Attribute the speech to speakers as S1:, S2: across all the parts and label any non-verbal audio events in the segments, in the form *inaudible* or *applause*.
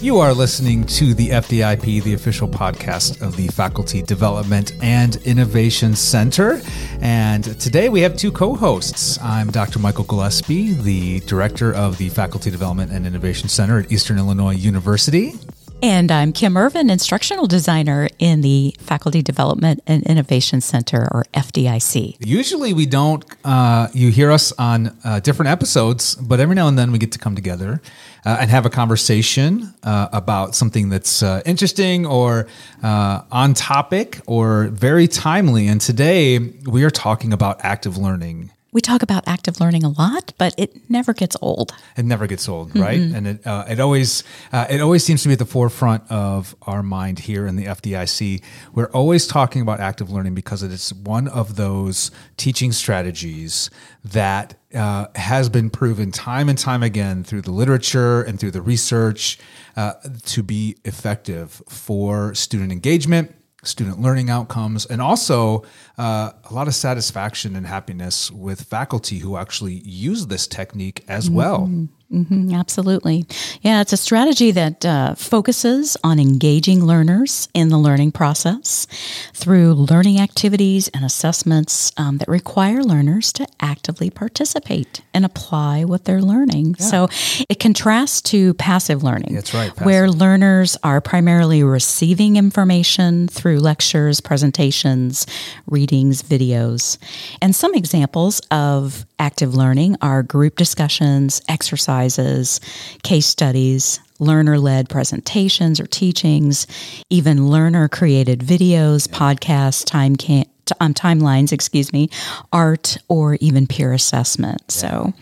S1: You are listening to the FDIP, the official podcast of the Faculty Development and Innovation Center. And today we have two co hosts. I'm Dr. Michael Gillespie, the director of the Faculty Development and Innovation Center at Eastern Illinois University.
S2: And I'm Kim Ervin, instructional designer in the Faculty Development and Innovation Center, or FDIC.
S1: Usually we don't, uh, you hear us on uh, different episodes, but every now and then we get to come together uh, and have a conversation uh, about something that's uh, interesting or uh, on topic or very timely. And today we are talking about active learning
S2: we talk about active learning a lot, but it never gets old.
S1: It never gets old, right? Mm-hmm. And it uh, it always uh, it always seems to be at the forefront of our mind here in the FDIC. We're always talking about active learning because it is one of those teaching strategies that uh, has been proven time and time again through the literature and through the research uh, to be effective for student engagement student learning outcomes, and also uh, a lot of satisfaction and happiness with faculty who actually use this technique as well.
S2: Mm-hmm. Absolutely. Yeah, it's a strategy that uh, focuses on engaging learners in the learning process through learning activities and assessments um, that require learners to actively participate and apply what they're learning. Yeah. So it contrasts to passive learning.
S1: That's right.
S2: Passive. Where learners are primarily receiving information through lectures, presentations, readings, videos. And some examples of active learning are group discussions, exercises, case studies, learner led presentations or teachings, even learner created videos, podcasts, time can- um, timelines, excuse me, art, or even peer assessment. So,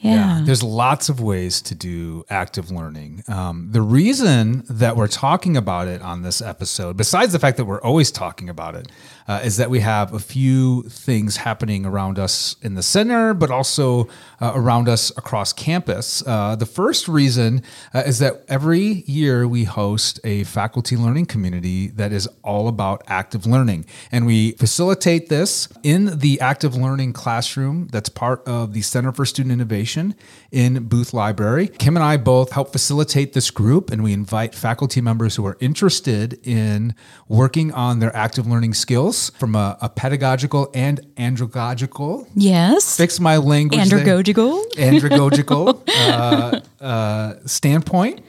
S2: yeah. yeah.
S1: There's lots of ways to do active learning. Um, the reason that we're talking about it on this episode, besides the fact that we're always talking about it, uh, is that we have a few things happening around us in the center, but also uh, around us across campus. Uh, the first reason uh, is that every year we host a faculty learning community that is all about active learning. And we facilitate this in the active learning classroom that's part of the Center for Student Innovation in Booth Library. Kim and I both help facilitate this group, and we invite faculty members who are interested in working on their active learning skills from a, a pedagogical and andragogical.
S2: Yes.
S1: Fix my language.
S2: Andragogical.
S1: Andragogical *laughs* uh, uh, standpoint.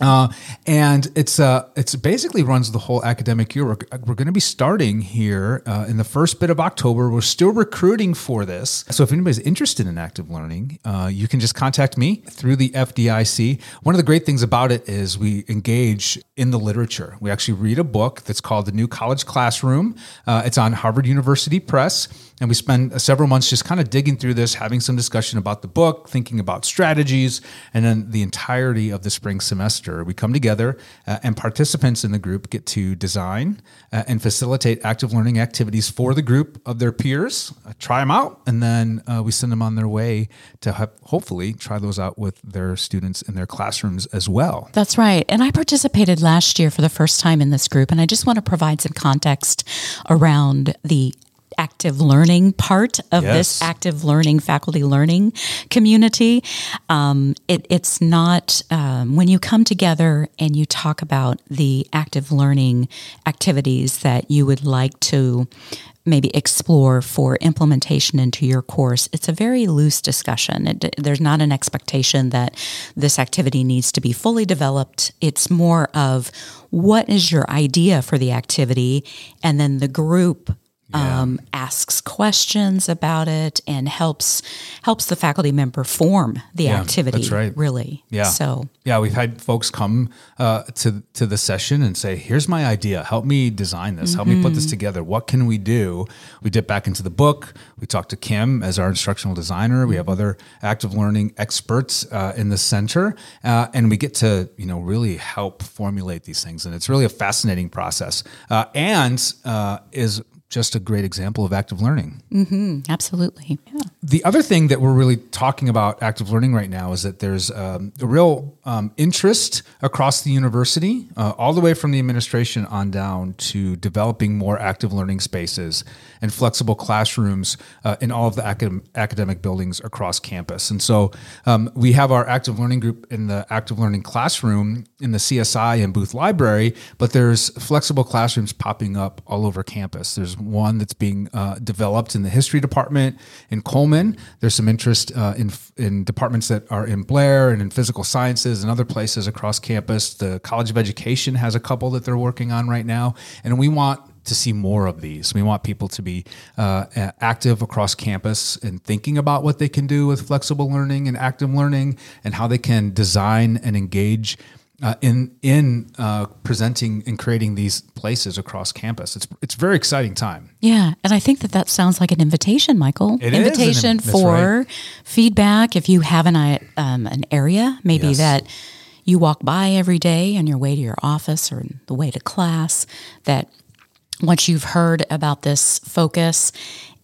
S1: Uh, and it's uh, it's basically runs the whole academic year. We're, we're going to be starting here uh, in the first bit of October. We're still recruiting for this, so if anybody's interested in active learning, uh, you can just contact me through the FDIC. One of the great things about it is we engage in the literature. We actually read a book that's called The New College Classroom. Uh, it's on Harvard University Press. And we spend several months just kind of digging through this, having some discussion about the book, thinking about strategies, and then the entirety of the spring semester. We come together uh, and participants in the group get to design uh, and facilitate active learning activities for the group of their peers, uh, try them out, and then uh, we send them on their way to have, hopefully try those out with their students in their classrooms as well.
S2: That's right. And I participated last year for the first time in this group, and I just want to provide some context around the active learning part of yes. this active learning faculty learning community. Um, it, it's not um, when you come together and you talk about the active learning activities that you would like to maybe explore for implementation into your course, it's a very loose discussion. It, there's not an expectation that this activity needs to be fully developed. It's more of what is your idea for the activity, and then the group yeah. um, asks questions about it and helps helps the faculty member form the yeah, activity.
S1: That's right.
S2: Really.
S1: Yeah.
S2: So
S1: yeah, we've had folks come uh, to to the session and say, "Here's my idea. Help me design this. Mm-hmm. Help me put this mm-hmm. together. What can we do?" We dip back into the book. We talk to Kim as our instructional designer. We have mm-hmm. other active learning experts uh, in the center, uh, and we get to you know really help formulate these things. And it's really a fascinating process, uh, and uh, is just a great example of active learning.
S2: Mm-hmm, absolutely. Yeah.
S1: The other thing that we're really talking about active learning right now is that there's um, a real um, interest across the university, uh, all the way from the administration on down to developing more active learning spaces and flexible classrooms uh, in all of the academic, buildings across campus. And so um, we have our active learning group in the active learning classroom in the CSI and Booth Library, but there's flexible classrooms popping up all over campus. There's one that's being uh, developed in the history department in Coleman. There's some interest uh, in in departments that are in Blair and in physical sciences and other places across campus. The College of Education has a couple that they're working on right now, and we want to see more of these. We want people to be uh, active across campus and thinking about what they can do with flexible learning and active learning and how they can design and engage uh, in in uh, presenting and creating these places across campus. It's it's very exciting time.
S2: Yeah, and I think that that sounds like an invitation, Michael.
S1: It
S2: invitation
S1: an,
S2: for
S1: right.
S2: feedback. If you have an um, an area, maybe
S1: yes.
S2: that you walk by every day on your way to your office or the way to class, that once you've heard about this focus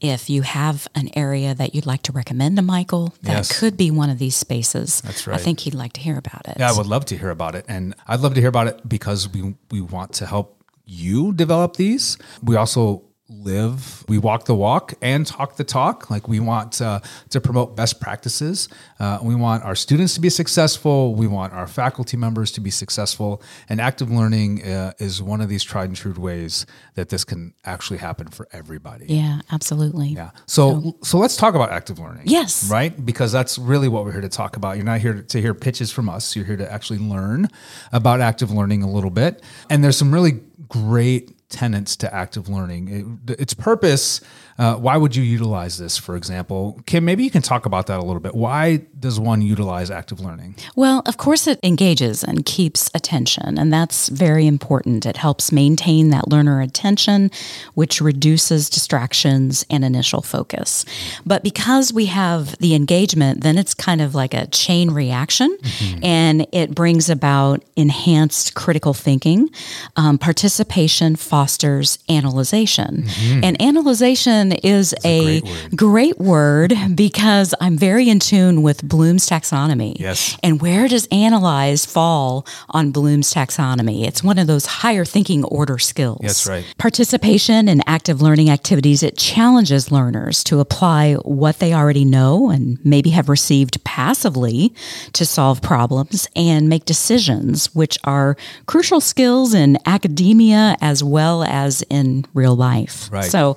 S2: if you have an area that you'd like to recommend to Michael, that
S1: yes.
S2: could be one of these spaces.
S1: That's right. I
S2: think he'd like to hear about it.
S1: Yeah, I would love to hear about it. And I'd love to hear about it because we, we want to help you develop these. We also live. We walk the walk and talk the talk. Like we want uh, to promote best practices. Uh, we want our students to be successful. We want our faculty members to be successful. And active learning uh, is one of these tried and true ways that this can actually happen for everybody.
S2: Yeah absolutely.
S1: Yeah. So so, so let's talk about active learning.
S2: Yes.
S1: Right? Because that's really what we're here to talk about. You're not here to hear pitches from us. You're here to actually learn about active learning a little bit. And there's some really great tenets to active learning. It, its purpose uh, why would you utilize this, for example? Kim, maybe you can talk about that a little bit. Why does one utilize active learning?
S2: Well, of course, it engages and keeps attention, and that's very important. It helps maintain that learner attention, which reduces distractions and initial focus. But because we have the engagement, then it's kind of like a chain reaction, mm-hmm. and it brings about enhanced critical thinking. Um, participation fosters analyzation, mm-hmm. and analyzation is a,
S1: a great, word.
S2: great, word. because I'm very in tune with Bloom's taxonomy.
S1: Yes.
S2: And where does analyze fall on Bloom's taxonomy? It's one of those higher thinking order skills.
S1: That's right.
S2: Participation in active learning activities, it challenges learners to apply what they already know and maybe have received passively to solve problems and make decisions, which are crucial skills in academia as well as in real life.
S1: Right.
S2: So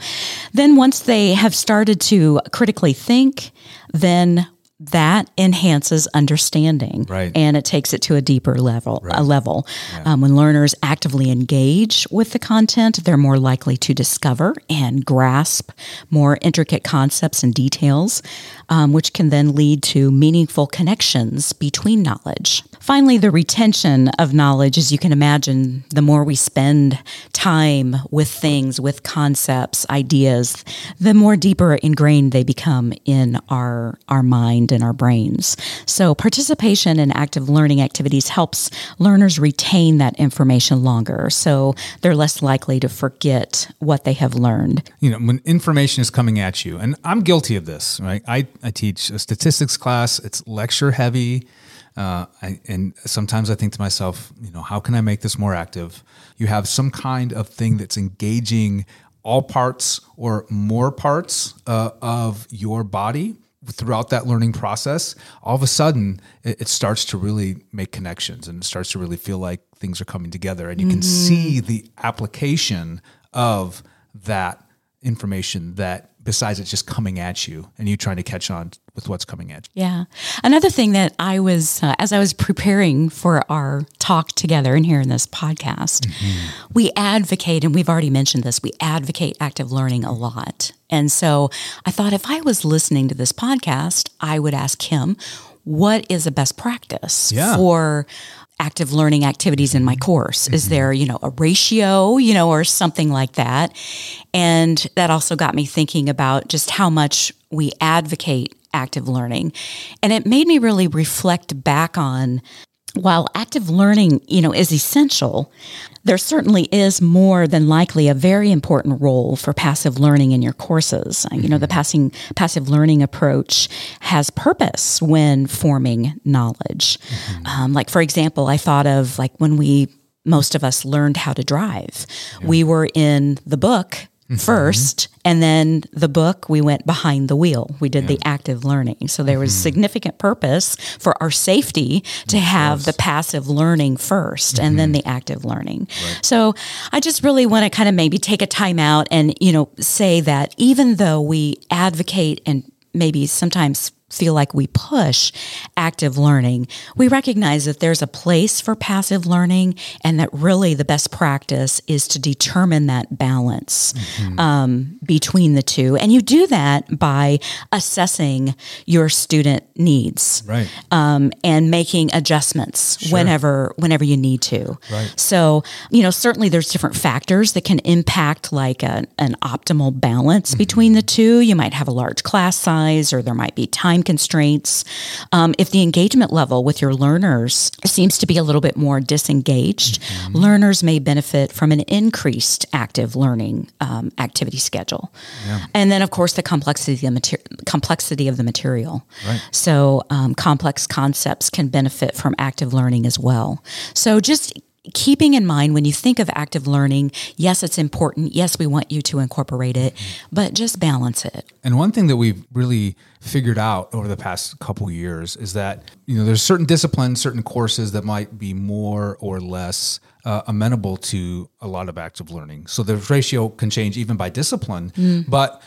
S2: then once they have started to critically think, then that enhances understanding
S1: right.
S2: and it takes it to a deeper level
S1: right.
S2: a level
S1: yeah.
S2: um, when learners actively engage with the content they're more likely to discover and grasp more intricate concepts and details um, which can then lead to meaningful connections between knowledge finally the retention of knowledge as you can imagine the more we spend time with things with concepts ideas the more deeper ingrained they become in our our mind and our brains. So, participation in active learning activities helps learners retain that information longer. So, they're less likely to forget what they have learned.
S1: You know, when information is coming at you, and I'm guilty of this, right? I, I teach a statistics class, it's lecture heavy. Uh, I, and sometimes I think to myself, you know, how can I make this more active? You have some kind of thing that's engaging all parts or more parts uh, of your body throughout that learning process, all of a sudden it, it, starts to really make connections and it starts to really feel like things are coming together. And you mm-hmm. can see the application of that information that besides it's just coming at you and you trying to catch on with what's coming at
S2: you. Yeah. Another thing that I was, uh, as I was preparing for our talk together and here in this podcast, mm-hmm. we advocate, and we've already mentioned this, we advocate active learning a lot. And so I thought if I was listening to this podcast, I would ask him, what is a best practice
S1: yeah.
S2: for active learning activities in my course? Mm-hmm. Is there, you know, a ratio, you know, or something like that? And that also got me thinking about just how much we advocate active learning. And it made me really reflect back on while active learning, you know, is essential, there certainly is more than likely a very important role for passive learning in your courses. Mm-hmm. You know, the mm-hmm. passing passive learning approach has purpose when forming knowledge. Mm-hmm. Um, like, for example, I thought of like when we most of us learned how to drive. Yeah. We were in the book mm-hmm. first and then the book we went behind the wheel we did yeah. the active learning so there was mm-hmm. significant purpose for our safety to of have course. the passive learning 1st mm-hmm. and then mm-hmm. the active learning right. so i just really want to kind of maybe take a time out and you know say that even though we advocate and maybe sometimes feel like we push active learning, we recognize that there's a place for passive learning and that really the best practice is to determine that balance mm-hmm. um, between the two. And you do that by assessing your student needs
S1: right.
S2: um, and making adjustments sure. whenever whenever you need to.
S1: Right.
S2: So, you know, certainly there's different factors that can impact like a, an optimal balance mm-hmm. between the two. You might have a large class size or there might be time time constraints, um, if the engagement level with your learners seems to be a little bit more disengaged, mm-hmm. learners may benefit from an increased active learning um, activity schedule. Yeah. And then, of course, the complexity of the, mater- complexity of the material.
S1: Right.
S2: So, um, complex concepts can benefit from active learning as well. So, just keeping in mind when you think of active learning, yes, it's important. Yes, we want you to incorporate it, but just balance it.
S1: And one thing that we've really figured out over the past couple years is that you know there's certain disciplines, certain courses that might be more or less uh, amenable to a lot of active learning. So the ratio can change even by discipline, mm. but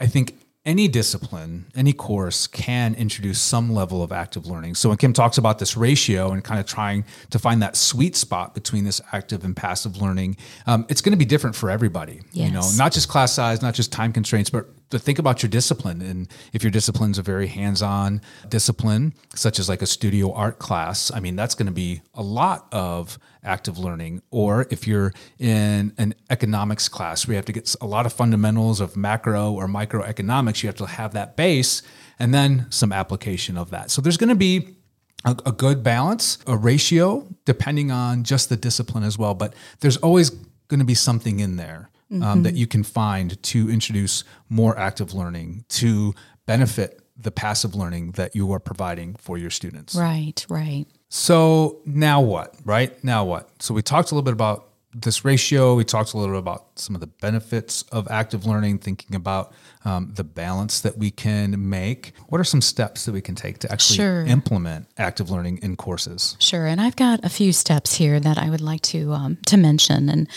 S1: I think any discipline, any course can introduce some level of active learning. So when Kim talks about this ratio and kind of trying to find that sweet spot between this active and passive learning, um, it's going to be different for everybody.
S2: Yes.
S1: You know, not just class size, not just time constraints, but to think about your discipline. And if your discipline is a very hands-on discipline, such as like a studio art class, I mean, that's going to be a lot of active learning. Or if you're in an economics class, we have to get a lot of fundamentals of macro or microeconomics. You have to have that base and then some application of that. So there's going to be a, a good balance, a ratio, depending on just the discipline as well. But there's always going to be something in there. Um, mm-hmm. that you can find to introduce more active learning to benefit the passive learning that you are providing for your students.
S2: Right, right.
S1: So now what, right? Now what? So we talked a little bit about this ratio. We talked a little bit about some of the benefits of active learning, thinking about um, the balance that we can make. What are some steps that we can take to actually sure. implement active learning in courses?
S2: Sure, and I've got a few steps here that I would like to um, to mention. And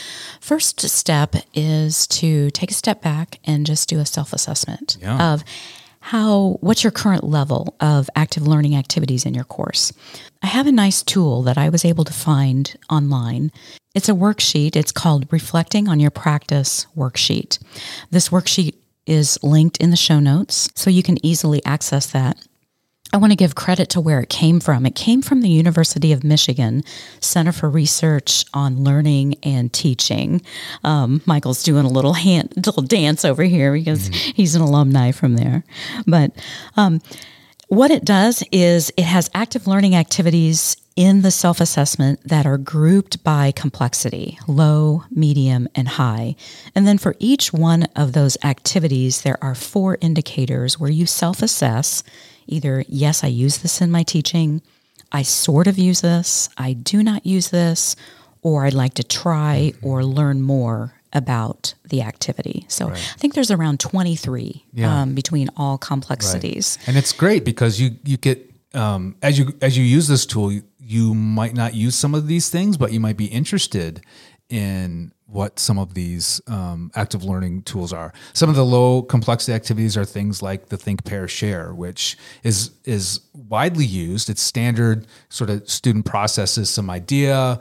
S2: first step is to take a step back and just do a self assessment yeah. of how what's your current level of active learning activities in your course. I have a nice tool that I was able to find online. It's a worksheet. It's called Reflecting on Your Practice Worksheet. This worksheet is linked in the show notes, so you can easily access that. I want to give credit to where it came from. It came from the University of Michigan Center for Research on Learning and Teaching. Um, Michael's doing a little hand, little dance over here because mm-hmm. he's an alumni from there. But um, what it does is it has active learning activities in the self assessment that are grouped by complexity low, medium, and high. And then for each one of those activities, there are four indicators where you self assess either, yes, I use this in my teaching, I sort of use this, I do not use this, or I'd like to try or learn more about the activity. So right. I think there's around 23 yeah. um, between all complexities.
S1: Right. And it's great because you you get um, as you as you use this tool, you, you might not use some of these things, but you might be interested in what some of these um, active learning tools are. Some of the low complexity activities are things like the think, pair, share, which is is widely used. It's standard sort of student processes some idea,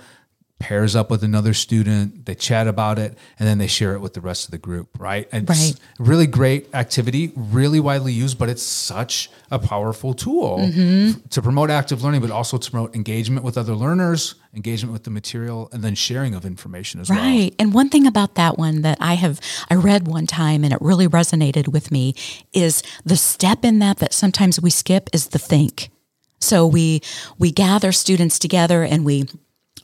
S1: pairs up with another student, they chat about it, and then they share it with the rest of the group, right? And
S2: right. It's
S1: really great activity, really widely used, but it's such a powerful tool mm-hmm. to promote active learning, but also to promote engagement with other learners, engagement with the material, and then sharing of information as
S2: right.
S1: well.
S2: Right. And one thing about that one that I have I read one time and it really resonated with me is the step in that that sometimes we skip is the think. So we we gather students together and we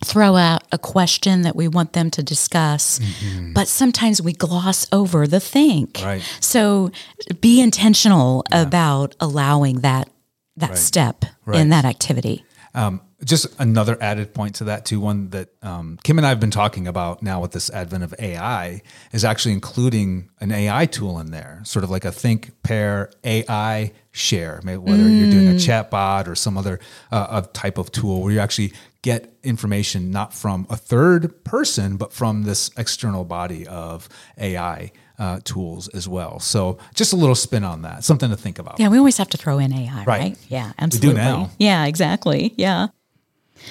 S2: throw out a question that we want them to discuss, mm-hmm. but sometimes we gloss over the think.
S1: Right.
S2: So be intentional yeah. about allowing that that right. step right. in that activity.
S1: Um, just another added point to that too one that um, kim and i have been talking about now with this advent of ai is actually including an ai tool in there sort of like a think pair ai share whether mm. you're doing a mm. chat bot or some other uh, type of tool where you're actually get information not from a third person but from this external body of ai uh, tools as well. So just a little spin on that, something to think about.
S2: Yeah, we always have to throw in AI, right? right? Yeah, absolutely.
S1: We do now.
S2: Yeah, exactly. Yeah.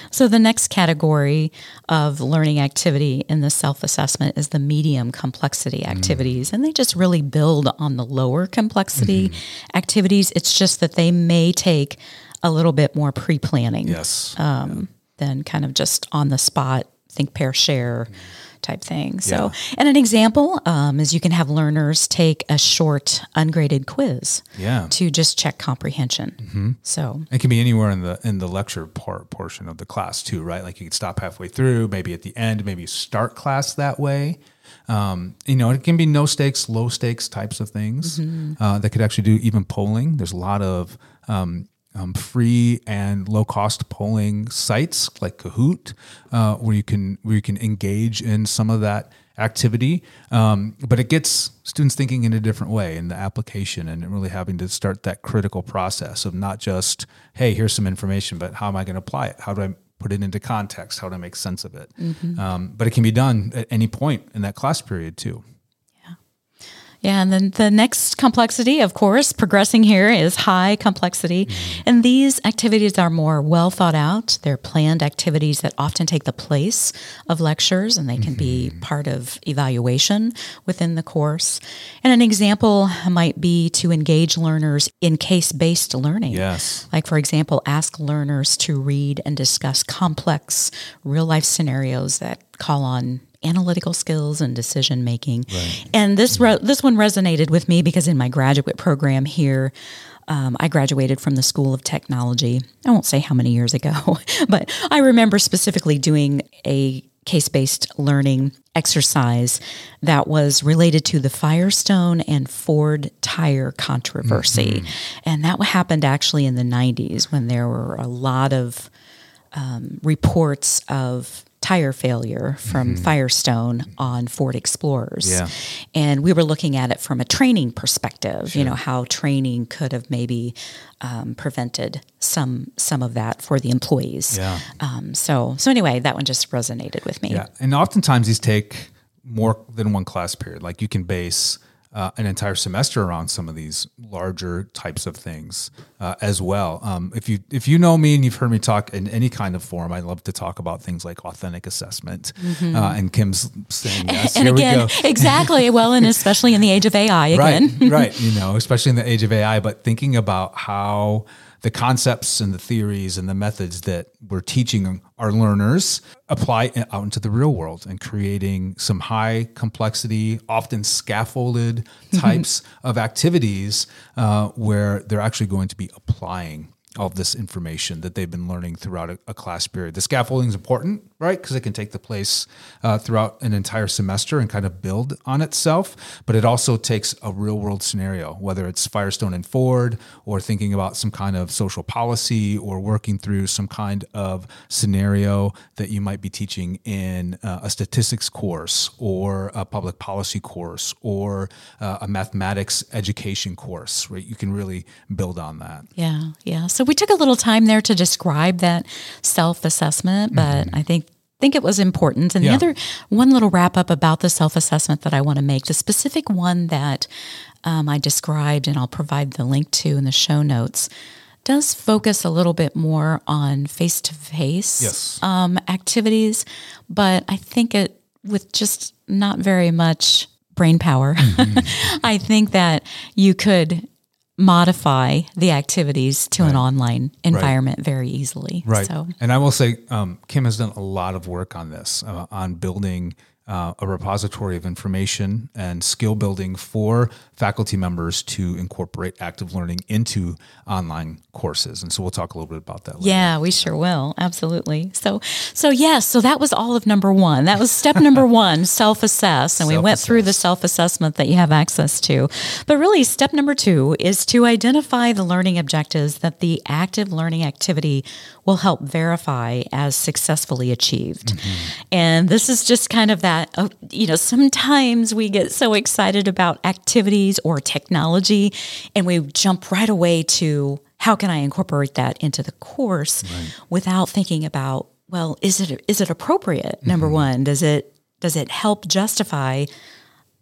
S2: So, the next category of learning activity in the self assessment is the medium complexity mm. activities. Mm. And they just really build on the lower complexity mm-hmm. activities. It's just that they may take a little bit more pre planning
S1: yes.
S2: Um, yeah. Than kind of just on the spot, think, pair, share. Type thing. So, yeah. and an example um, is you can have learners take a short ungraded quiz
S1: yeah.
S2: to just check comprehension. Mm-hmm. So
S1: it can be anywhere in the in the lecture part portion of the class too, right? Like you could stop halfway through, maybe at the end, maybe start class that way. Um, you know, it can be no stakes, low stakes types of things mm-hmm. uh, that could actually do even polling. There's a lot of um, um, free and low cost polling sites like Kahoot, uh, where you can where you can engage in some of that activity. Um, but it gets students thinking in a different way in the application and really having to start that critical process of not just hey here's some information, but how am I going to apply it? How do I put it into context? How do I make sense of it? Mm-hmm. Um, but it can be done at any point in that class period too.
S2: Yeah, and then the next complexity, of course, progressing here is high complexity. Mm-hmm. And these activities are more well thought out. They're planned activities that often take the place of lectures and they can mm-hmm. be part of evaluation within the course. And an example might be to engage learners in case based learning.
S1: Yes.
S2: Like, for example, ask learners to read and discuss complex real life scenarios that call on analytical skills and decision making. Right. And this re- this one resonated with me because in my graduate program here, um, I graduated from the School of Technology. I won't say how many years ago, *laughs* but I remember specifically doing a case based learning exercise that was related to the Firestone and Ford tire controversy. Mm-hmm. And that happened actually in the 90s when there were a lot of um, reports of tire failure from mm-hmm. Firestone on Ford Explorers.
S1: Yeah.
S2: And we were looking at it from a training perspective, sure. you know, how training could have maybe um, prevented some some of that for the employees.
S1: Yeah.
S2: Um, so so anyway, that one just resonated with me.
S1: Yeah. And oftentimes these take more than one class period. Like you can base uh, an entire semester around some of these larger types of things uh, as well. Um, if you if you know me and you've heard me talk in any kind of form, I love to talk about things like authentic assessment. Mm-hmm. Uh, and Kim's saying *laughs* yes.
S2: And, again, *laughs* exactly. Well, and especially in the age of AI *laughs*
S1: again. Right, right. You know, especially in the age of AI, but thinking about how the concepts and the theories and the methods that we're teaching our learners apply out into the real world and creating some high complexity, often scaffolded *laughs* types of activities uh, where they're actually going to be applying all of this information that they've been learning throughout a, a class period. The scaffolding is important, right? Because it can take the place uh, throughout an entire semester and kind of build on itself. But it also takes a real world scenario, whether it's Firestone and Ford, or thinking about some kind of social policy, or working through some kind of scenario that you might be teaching in uh, a statistics course, or a public policy course, or uh, a mathematics education course, right? You can really build on that.
S2: Yeah, yeah. So we took a little time there to describe that self assessment, but mm-hmm. I think think it was important. And yeah. the other one little wrap up about the self assessment that I want to make, the specific one that um, I described, and I'll provide the link to in the show notes, does focus a little bit more on face to face activities, but I think it with just not very much brain power. Mm-hmm. *laughs* I think that you could modify the activities to right. an online environment right. very easily.
S1: Right. So, and I will say, um, Kim has done a lot of work on this, uh, on building uh, a repository of information and skill building for faculty members to incorporate active learning into online courses. And so we'll talk a little bit about that. Later.
S2: Yeah, we sure will. Absolutely. So, so yes, so that was all of number one. That was step number *laughs* one, self-assess, and we went through the self-assessment that you have access to. But really, step number two is to identify the learning objectives that the active learning activity will help verify as successfully achieved. Mm-hmm. And this is just kind of that, uh, you know, sometimes we get so excited about activities or technology and we jump right away to how can I incorporate that into the course right. without thinking about, well, is it is it appropriate? Mm-hmm. Number one, does it does it help justify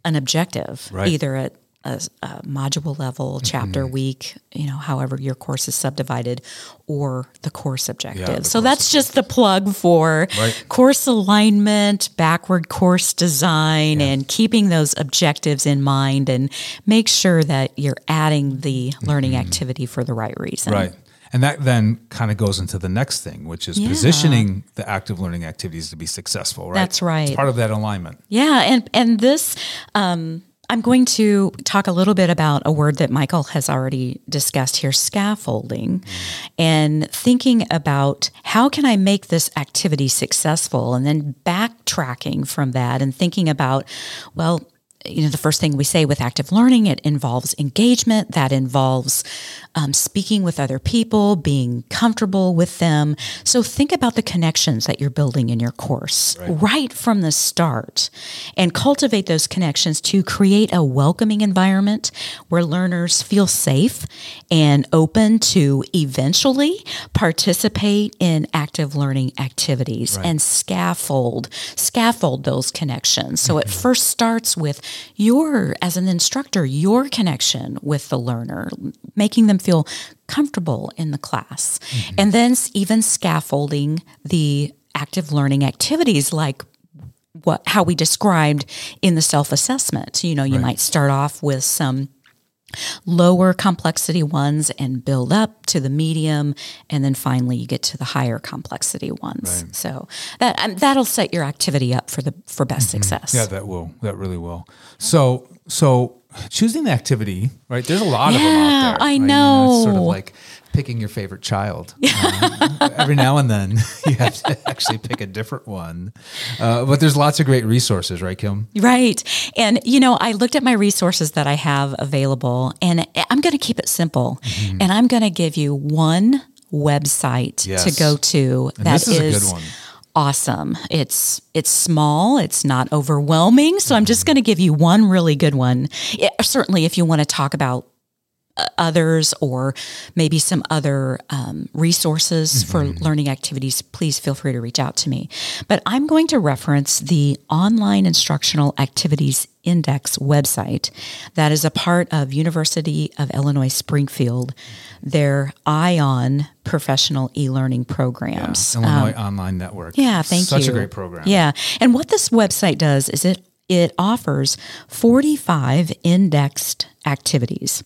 S2: an objective right. either at a, a module level, chapter mm-hmm. week, you know, however your course is subdivided, or the course objective. Yeah, the so course that's just the plug for right. course alignment, backward course design, yeah. and keeping those objectives in mind and make sure that you're adding the learning mm-hmm. activity for the right reason.
S1: Right. And that then kind of goes into the next thing, which is yeah. positioning the active learning activities to be successful, right?
S2: That's right.
S1: It's part of that alignment.
S2: Yeah, and and this um, I'm going to talk a little bit about a word that Michael has already discussed here scaffolding and thinking about how can I make this activity successful and then backtracking from that and thinking about, well, you know, the first thing we say with active learning, it involves engagement, that involves um, speaking with other people, being comfortable with them. So think about the connections that you're building in your course right. right from the start and cultivate those connections to create a welcoming environment where learners feel safe and open to eventually participate in active learning activities right. and scaffold, scaffold those connections. So it *laughs* first starts with your, as an instructor, your connection with the learner, making them feel comfortable in the class. Mm-hmm. And then even scaffolding the active learning activities like what how we described in the self-assessment. You know, you right. might start off with some lower complexity ones and build up to the medium and then finally you get to the higher complexity ones right. so that um, that'll set your activity up for the for best mm-hmm. success
S1: yeah that will that really will so so choosing the activity, right? There's a lot
S2: yeah,
S1: of them out there.
S2: I
S1: right?
S2: know.
S1: You know. It's sort of like picking your favorite child. Um, *laughs* every now and then *laughs* you have to actually pick a different one. Uh, but there's lots of great resources, right, Kim?
S2: Right. And, you know, I looked at my resources that I have available and I'm going to keep it simple. Mm-hmm. And I'm going to give you one website yes. to go to
S1: and that is, is
S2: awesome. It's it's small, it's not overwhelming. So I'm just going to give you one really good one. It, certainly, if you want to talk about uh, others or maybe some other um, resources mm-hmm. for learning activities, please feel free to reach out to me. But I'm going to reference the Online Instructional Activities Index website that is a part of University of Illinois Springfield, their ION professional e-learning programs.
S1: Yeah, Illinois um, Online Network.
S2: Yeah, thank
S1: Such
S2: you.
S1: Such a great program.
S2: Yeah. And what this website does is it it offers 45 indexed activities.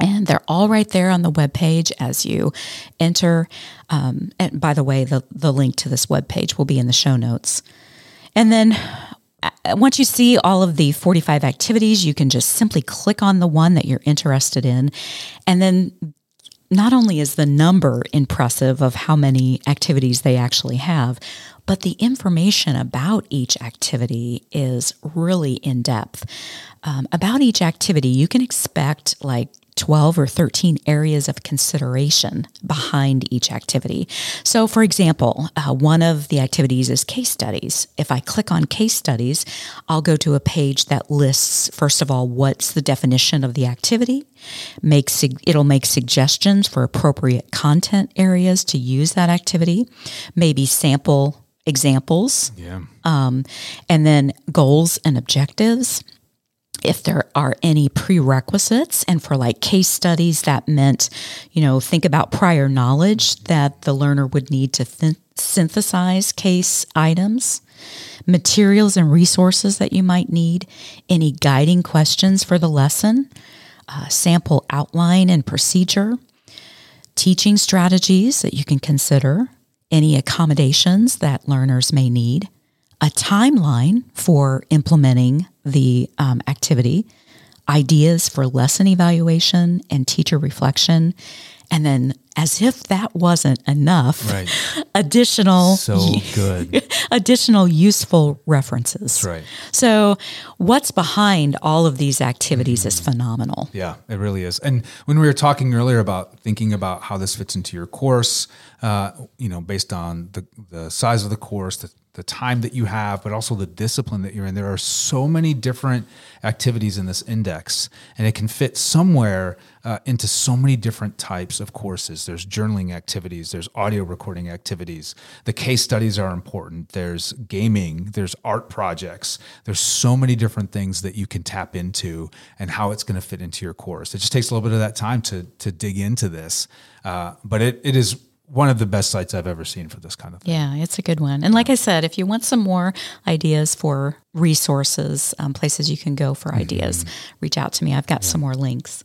S2: And they're all right there on the web page as you enter. Um, and by the way, the, the link to this web page will be in the show notes. And then uh, once you see all of the 45 activities, you can just simply click on the one that you're interested in. And then not only is the number impressive of how many activities they actually have, but the information about each activity is really in depth. Um, about each activity, you can expect like 12 or 13 areas of consideration behind each activity. So, for example, uh, one of the activities is case studies. If I click on case studies, I'll go to a page that lists, first of all, what's the definition of the activity. Makes it'll make suggestions for appropriate content areas to use that activity, maybe sample examples,
S1: yeah.
S2: um, and then goals and objectives if there are any prerequisites and for like case studies that meant you know think about prior knowledge that the learner would need to th- synthesize case items materials and resources that you might need any guiding questions for the lesson uh, sample outline and procedure teaching strategies that you can consider any accommodations that learners may need a timeline for implementing the um, activity, ideas for lesson evaluation and teacher reflection, and then as if that wasn't enough,
S1: Right. *laughs*
S2: additional
S1: So good. *laughs*
S2: additional useful references.
S1: That's right.
S2: So, what's behind all of these activities is phenomenal.
S1: Yeah, it really is. And when we were talking earlier about thinking about how this fits into your course, uh, you know, based on the, the size of the course, the, the time that you have, but also the discipline that you're in, there are so many different activities in this index, and it can fit somewhere uh, into so many different types of courses. There's journaling activities, there's audio recording activities, the case studies are important, there's gaming, there's art projects, there's so many different things that you can tap into and how it's going to fit into your course. It just takes a little bit of that time to to dig into this, uh, but it, it is one of the best sites I've ever seen for this kind of thing.
S2: Yeah, it's a good one. And like I said, if you want some more ideas for resources, um, places you can go for ideas, reach out to me. I've got some more links.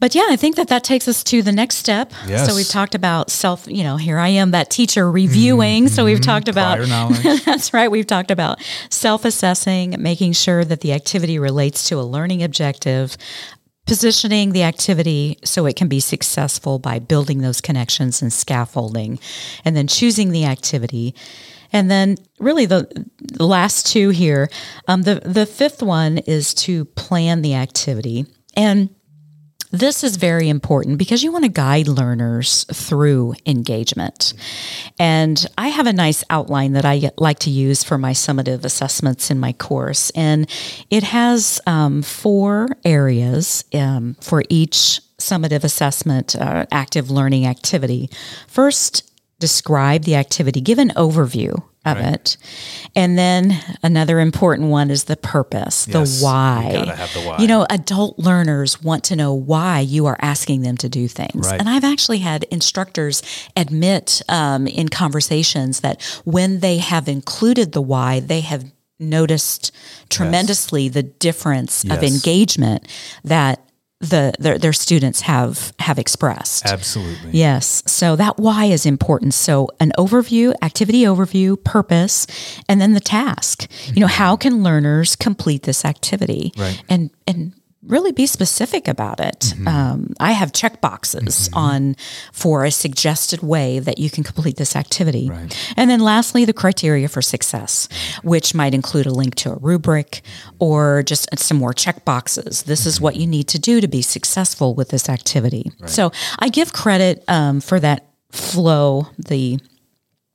S2: But yeah, I think that that takes us to the next step.
S1: Yes.
S2: So we've talked about self, you know, here I am, that teacher reviewing. So we've talked about *laughs* That's right. We've talked about self assessing, making sure that the activity relates to a learning objective, positioning the activity so it can be successful by building those connections and scaffolding, and then choosing the activity. And then, really, the, the last two here. Um, the the fifth one is to plan the activity, and this is very important because you want to guide learners through engagement. And I have a nice outline that I like to use for my summative assessments in my course. And it has um, four areas um, for each summative assessment uh, active learning activity. First, describe the activity, give an overview of it. And then another important one is the purpose,
S1: Yes,
S2: the why.
S1: you gotta have the why.
S2: You know, adult learners want to know why you are asking them to do things.
S1: Right.
S2: And I've actually had instructors admit um, in conversations that when they have included the why, they have noticed tremendously the difference of engagement that the their, their students have have expressed.
S1: Absolutely.
S2: Yes. So that why is important. So an overview, activity overview, purpose, and then the task. You know, mm-hmm. how can learners complete this activity?
S1: Right.
S2: And and really be specific about it. Um, I have check boxes on for a suggested way that you can complete this activity.
S1: Right.
S2: And then lastly, the criteria for success, which might include a link to a rubric or just some more check boxes. This is what you need to do to be successful with this activity. So I give credit um, for that flow, the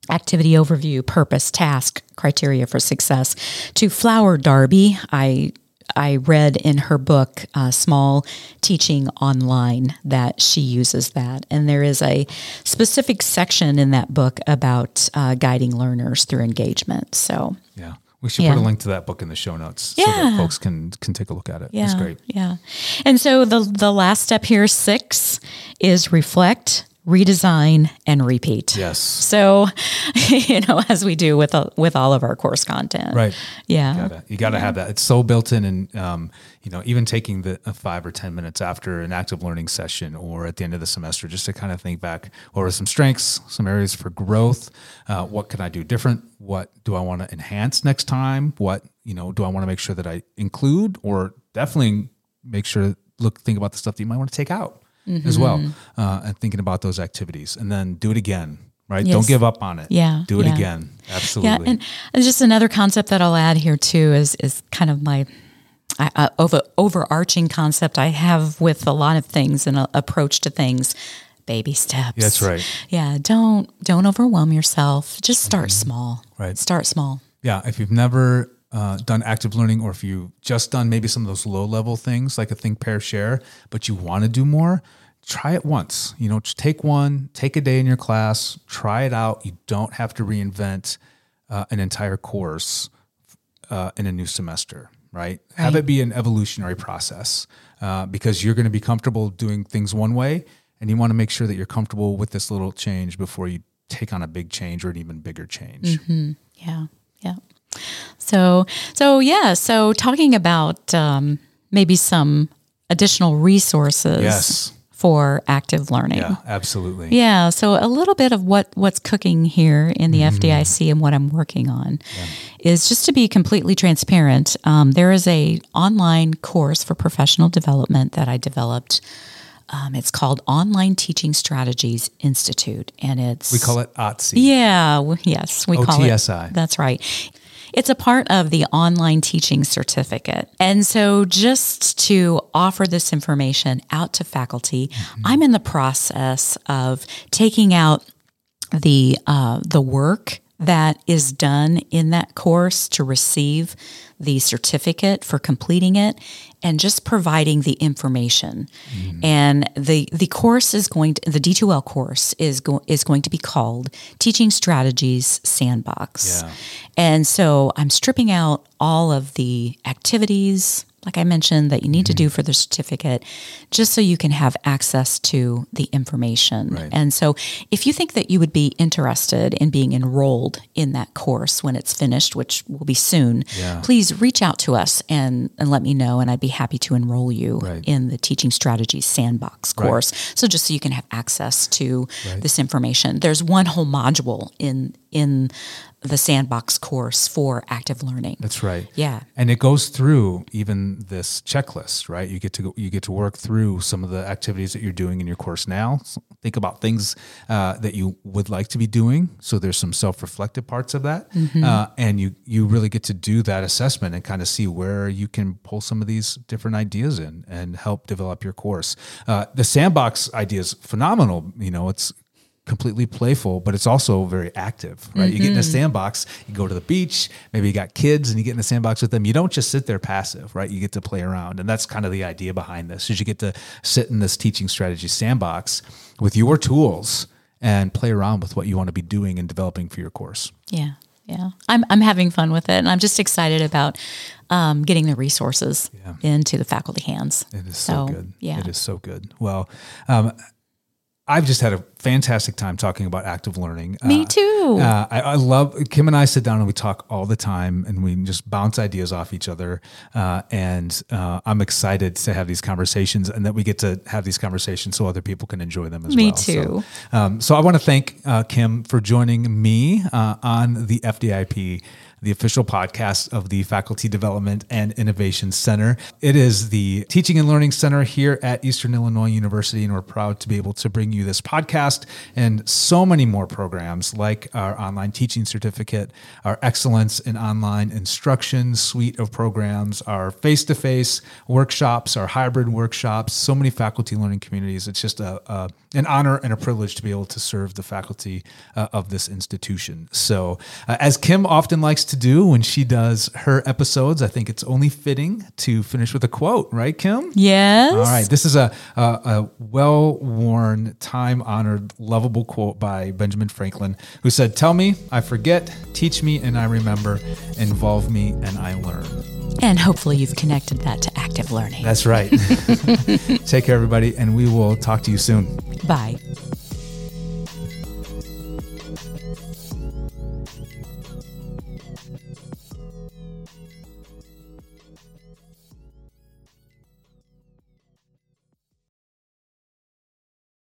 S2: activity overview, purpose, task, criteria for success to Flower Darby. I I read in her book, uh, Small Teaching Online, that she uses that. And there is a specific section in that book about uh, guiding learners through engagement. So,
S1: Yeah. We should
S2: Yeah.
S1: put a link to that book in the show notes so
S2: Yeah.
S1: that folks can can take a look at it.
S2: yeah.
S1: It's great.
S2: Yeah. And so the, the last step here, six, is reflect, redesign, and repeat.
S1: Yes.
S2: So, *laughs* you know, as we do with uh, with all of our course content,
S1: Right.
S2: Yeah,
S1: Gotta, you got to have that. It's so built in, and um, you know, even taking the uh, five or ten minutes after an active learning session or at the end of the semester, just to kind of think back, what are some strengths, some areas for growth? Uh, what can I do different? What do I want to enhance next time? What you know, do I want to make sure that I include, or definitely make sure look think about the stuff that you might want to take out as well,
S2: Mm-hmm.
S1: uh, and thinking about those activities, and then do it again. Right?
S2: Yes.
S1: Don't give up on it.
S2: Yeah,
S1: Do it
S2: yeah.
S1: again. Absolutely.
S2: yeah. And, and just another concept that I'll add here too is is kind of my I- uh, over overarching concept I have with a lot of things and a approach to things. Baby steps.
S1: That's right.
S2: Yeah. Don't don't overwhelm yourself. Just start small.
S1: Mm-hmm. Right.
S2: Start small.
S1: Yeah, if you've never uh, done active learning, or if you've just done maybe some of those low level things like a think, pair, share, but you want to do more, try it once. You know, take one, take a day in your class, try it out. You don't have to reinvent uh, an entire course uh, in a new semester, right? Have it be an evolutionary process uh, because you're going to be comfortable doing things one way, and you want to make sure that you're comfortable with this little change before you take on a big change or an even bigger change.
S2: Yeah, yeah. So, so yeah. So, talking about um, maybe some additional resources
S1: Yes.
S2: for active learning.
S1: Yeah, absolutely.
S2: Yeah, so a little bit of what what's cooking here in the mm-hmm. FDIC and what I'm working on yeah. is just to be completely transparent. Um, there is a online course for professional development that I developed. Um, it's called Online Teaching Strategies Institute, and it's
S1: we call it OTSI.
S2: Yeah, yes, we
S1: O-T-S-I.
S2: call it. That's right. It's a part of the online teaching certificate. And so, just to offer this information out to faculty, mm-hmm. I'm in the process of taking out the uh, the work that is done in that course to receive the certificate for completing it and just providing the information. Mm. And the the course is going to the D2L course is go, is going to be called Teaching Strategies Sandbox. Yeah. And so I'm stripping out all of the activities like I mentioned, that you need mm-hmm. to do for the certificate, just so you can have access to the information. Right. And so, if you think that you would be interested in being enrolled in that course when it's finished, which will be soon, yeah. please reach out to us and, and let me know, and I'd be happy to enroll you right. in the Teaching Strategies Sandbox course. Right. So, just so you can have access to this information. There's one whole module in in the sandbox course for active learning.
S1: That's right.
S2: Yeah.
S1: And it goes through even this checklist, right? You get to you get to work through some of the activities that you're doing in your course now. think about things uh, that you would like to be doing. So there's some self-reflective parts of that, mm-hmm. uh, and you you really get to do that assessment and kind of see where you can pull some of these different ideas in and help develop your course. Uh, the sandbox idea is phenomenal. You know, it's completely playful, but it's also very active, right? Mm-hmm. You get in a mm-hmm. sandbox, you go to the beach, maybe you got kids and you get in the sandbox with them. You don't just sit there passive, right? You get to play around. And that's kind of the idea behind this is you get to sit in this teaching strategy sandbox with your tools and play around with what you want to be doing and developing for your course.
S2: Yeah. Yeah. I'm, I'm having fun with it. And I'm just excited about um, getting the resources yeah. into the faculty hands.
S1: It is so, so, good. Yeah. It is so good. Well, um, I've just had a fantastic time talking about active learning.
S2: Me uh, too.
S1: Uh, I, I, love Kim and I sit down and we talk all the time, and we just bounce ideas off each other. Uh, and uh, I'm excited to have these conversations, and that we get to have these conversations so other people can enjoy them as
S2: me
S1: well.
S2: Me too.
S1: So, um, so I want to thank uh, Kim for joining me uh, on the FDIC the official podcast of the Faculty Development and Innovation Center. It is the Teaching and Learning Center here at Eastern Illinois University, and we're proud to be able to bring you this podcast and so many more programs like our online teaching certificate, our excellence in online instruction suite of programs, our face to face workshops, our hybrid workshops, so many faculty learning communities. It's just a, a an honor and a privilege to be able to serve the faculty uh, of this institution. So, uh, as Kim often likes to do when she does her episodes, I think it's only fitting to finish with a quote, right, Kim?
S2: Yes.
S1: All right. This is a, a, a well worn, time honored, lovable quote by Benjamin Franklin, who said, Tell me, I forget, teach me, and I remember, involve me, and I learn.
S2: And hopefully, you've connected that to active learning.
S1: That's right. *laughs* *laughs* Take care, everybody, and we will talk to you soon.
S2: Bye.